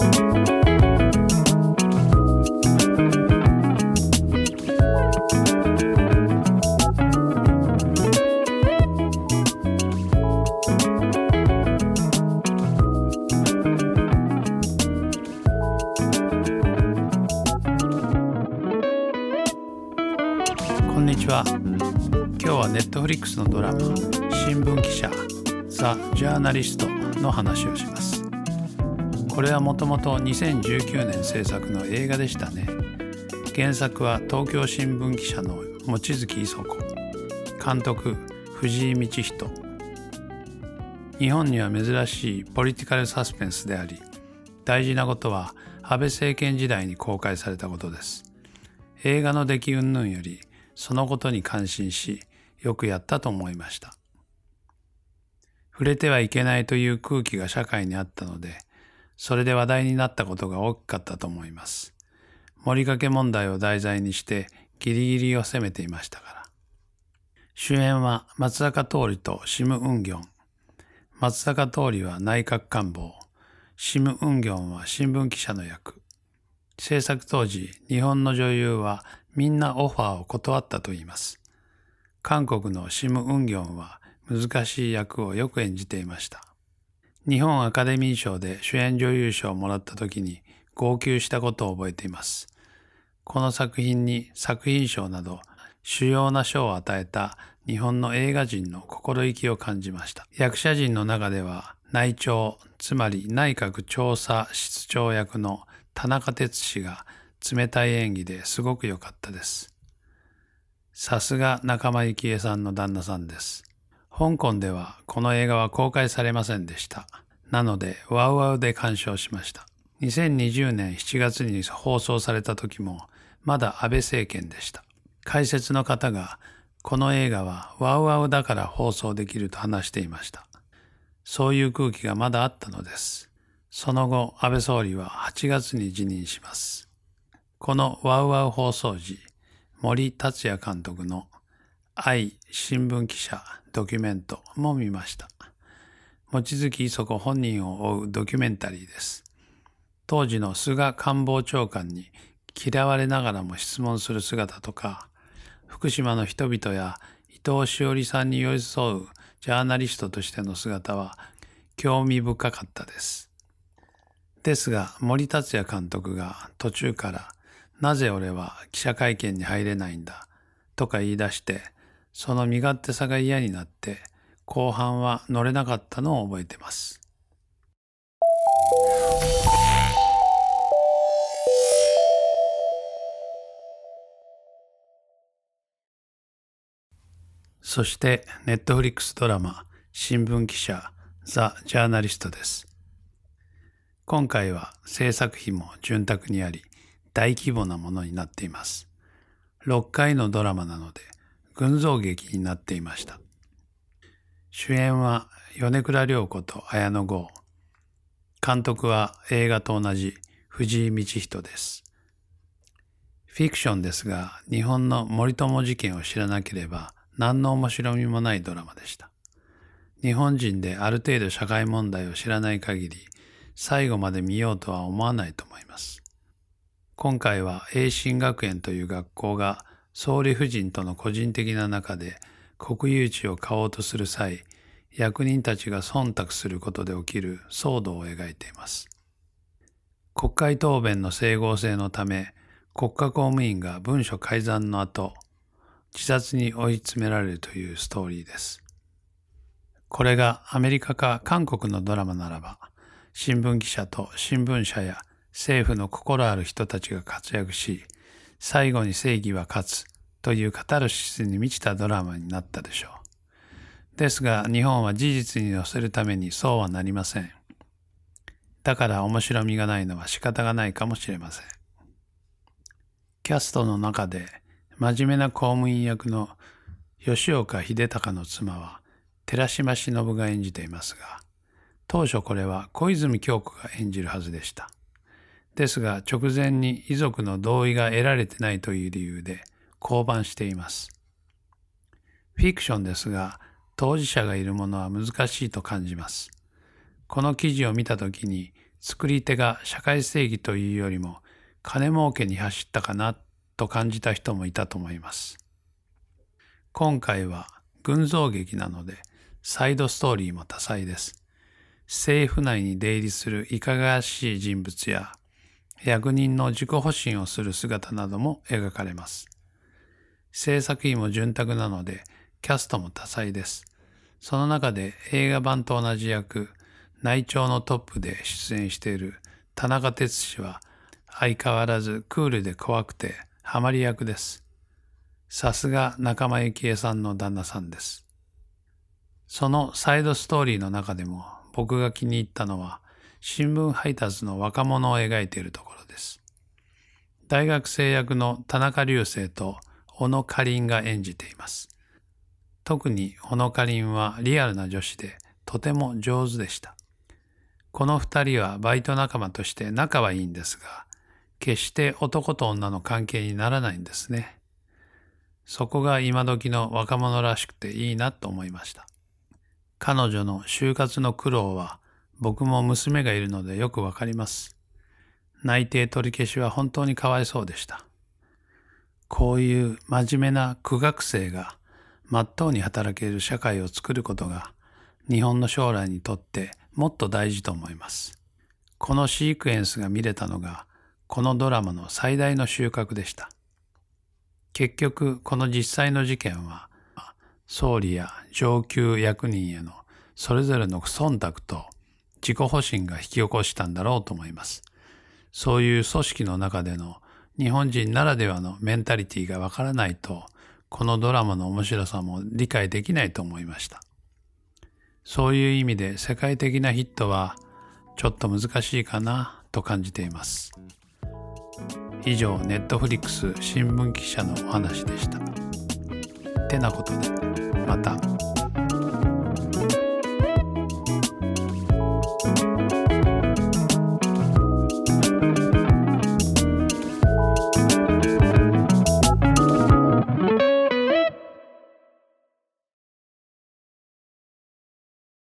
こんにちは。今日はネットフリックスのドラマ新聞記者ザ・ジャーナリストの話をします。これはもともと2019年制作の映画でしたね。原作は東京新聞記者の望月磯子。監督藤井道人。日本には珍しいポリティカルサスペンスであり大事なことは安倍政権時代に公開されたことです。映画の出来云々よりそのことに感心しよくやったと思いました。触れてはいけないという空気が社会にあったのでそれで話題になったことが大きかったと思います。盛りかけ問題を題材にしてギリギリを攻めていましたから。主演は松坂桃李とシム・ウンギョン。松坂桃李は内閣官房。シム・ウンギョンは新聞記者の役。制作当時、日本の女優はみんなオファーを断ったと言います。韓国のシム・ウンギョンは難しい役をよく演じていました。日本アカデミー賞で主演女優賞をもらった時に号泣したことを覚えています。この作品に作品賞など主要な賞を与えた日本の映画人の心意気を感じました。役者陣の中では内調、つまり内閣調査室長役の田中哲司が冷たい演技ですごく良かったです。さすが仲間由紀恵さんの旦那さんです。香港ではこの映画は公開されませんでした。なので、ワウワウで鑑賞しました。2020年7月に放送された時も、まだ安倍政権でした。解説の方が、この映画はワウワウだから放送できると話していました。そういう空気がまだあったのです。その後、安倍総理は8月に辞任します。このワウワウ放送時、森達也監督の愛新聞記者ドキュメントも見ました。望月磯子本人を追うドキュメンタリーです。当時の菅官房長官に嫌われながらも質問する姿とか、福島の人々や伊藤詩織さんに寄り添うジャーナリストとしての姿は興味深かったです。ですが森達也監督が途中から「なぜ俺は記者会見に入れないんだ」とか言い出してその身勝手さが嫌になって後半は乗れなかったのを覚えてます。そしてネットフリックスドラマ新聞記者ザ・ジャーナリストです。今回は制作費も潤沢にあり大規模なものになっています。6回のドラマなので群像劇になっていました。主演は米倉涼子と綾野剛。監督は映画と同じ藤井道人です。フィクションですが日本の森友事件を知らなければ何の面白みもないドラマでした。日本人である程度社会問題を知らない限り最後まで見ようとは思わないと思います。今回は栄新学園という学校が総理夫人との個人的な中で国有地を買おうとする際、役人たちが忖度することで起きる騒動を描いています。国会答弁の整合性のため、国家公務員が文書改ざんの後、自殺に追い詰められるというストーリーです。これがアメリカか韓国のドラマならば、新聞記者と新聞社や政府の心ある人たちが活躍し、最後に正義は勝つというカタルシスに満ちたドラマになったでしょう。ですが日本は事実に乗せるためにそうはなりません。だから面白みがないのは仕方がないかもしれません。キャストの中で真面目な公務員役の吉岡秀隆の妻は寺島しのぶが演じていますが、当初これは小泉京子が演じるはずでした。ですが直前に遺族の同意が得られてないという理由で降板しています。フィクションですが当事者がいるものは難しいと感じます。この記事を見たときに作り手が社会正義というよりも金儲けに走ったかなと感じた人もいたと思います。今回は群像劇なのでサイドストーリーも多彩です。政府内に出入りするいかがわしい人物や役人の自己保身をする姿なども描かれます。制作費も潤沢なのでキャストも多彩です。その中で映画版と同じ役、内調のトップで出演している田中哲司は相変わらずクールで怖くてハマり役です。さすが仲間由紀恵さんの旦那さんです。そのサイドストーリーの中でも僕が気に入ったのは新聞配達の若者を描いているところです。大学生役の田中流星と小野かりんが演じています。特に小野かりんはリアルな女子でとても上手でした。この二人はバイト仲間として仲はいいんですが、決して男と女の関係にならないんですね。そこが今時の若者らしくていいなと思いました。彼女の就活の苦労は僕も娘がいるのでよくわかります。内定取り消しは本当にかわいそうでした。こういう真面目な苦学生が真っ当に働ける社会を作ることが日本の将来にとってもっと大事と思います。このシークエンスが見れたのがこのドラマの最大の収穫でした。結局この実際の事件は総理や上級役人へのそれぞれの忖度と自己保身が引き起こしたんだろうと思います。そういう組織の中での日本人ならではのメンタリティーがわからないと、このドラマの面白さも理解できないと思いました。そういう意味で世界的なヒットはちょっと難しいかなと感じています。以上、ネットフリックス新聞記者のお話でした。てなことで、また。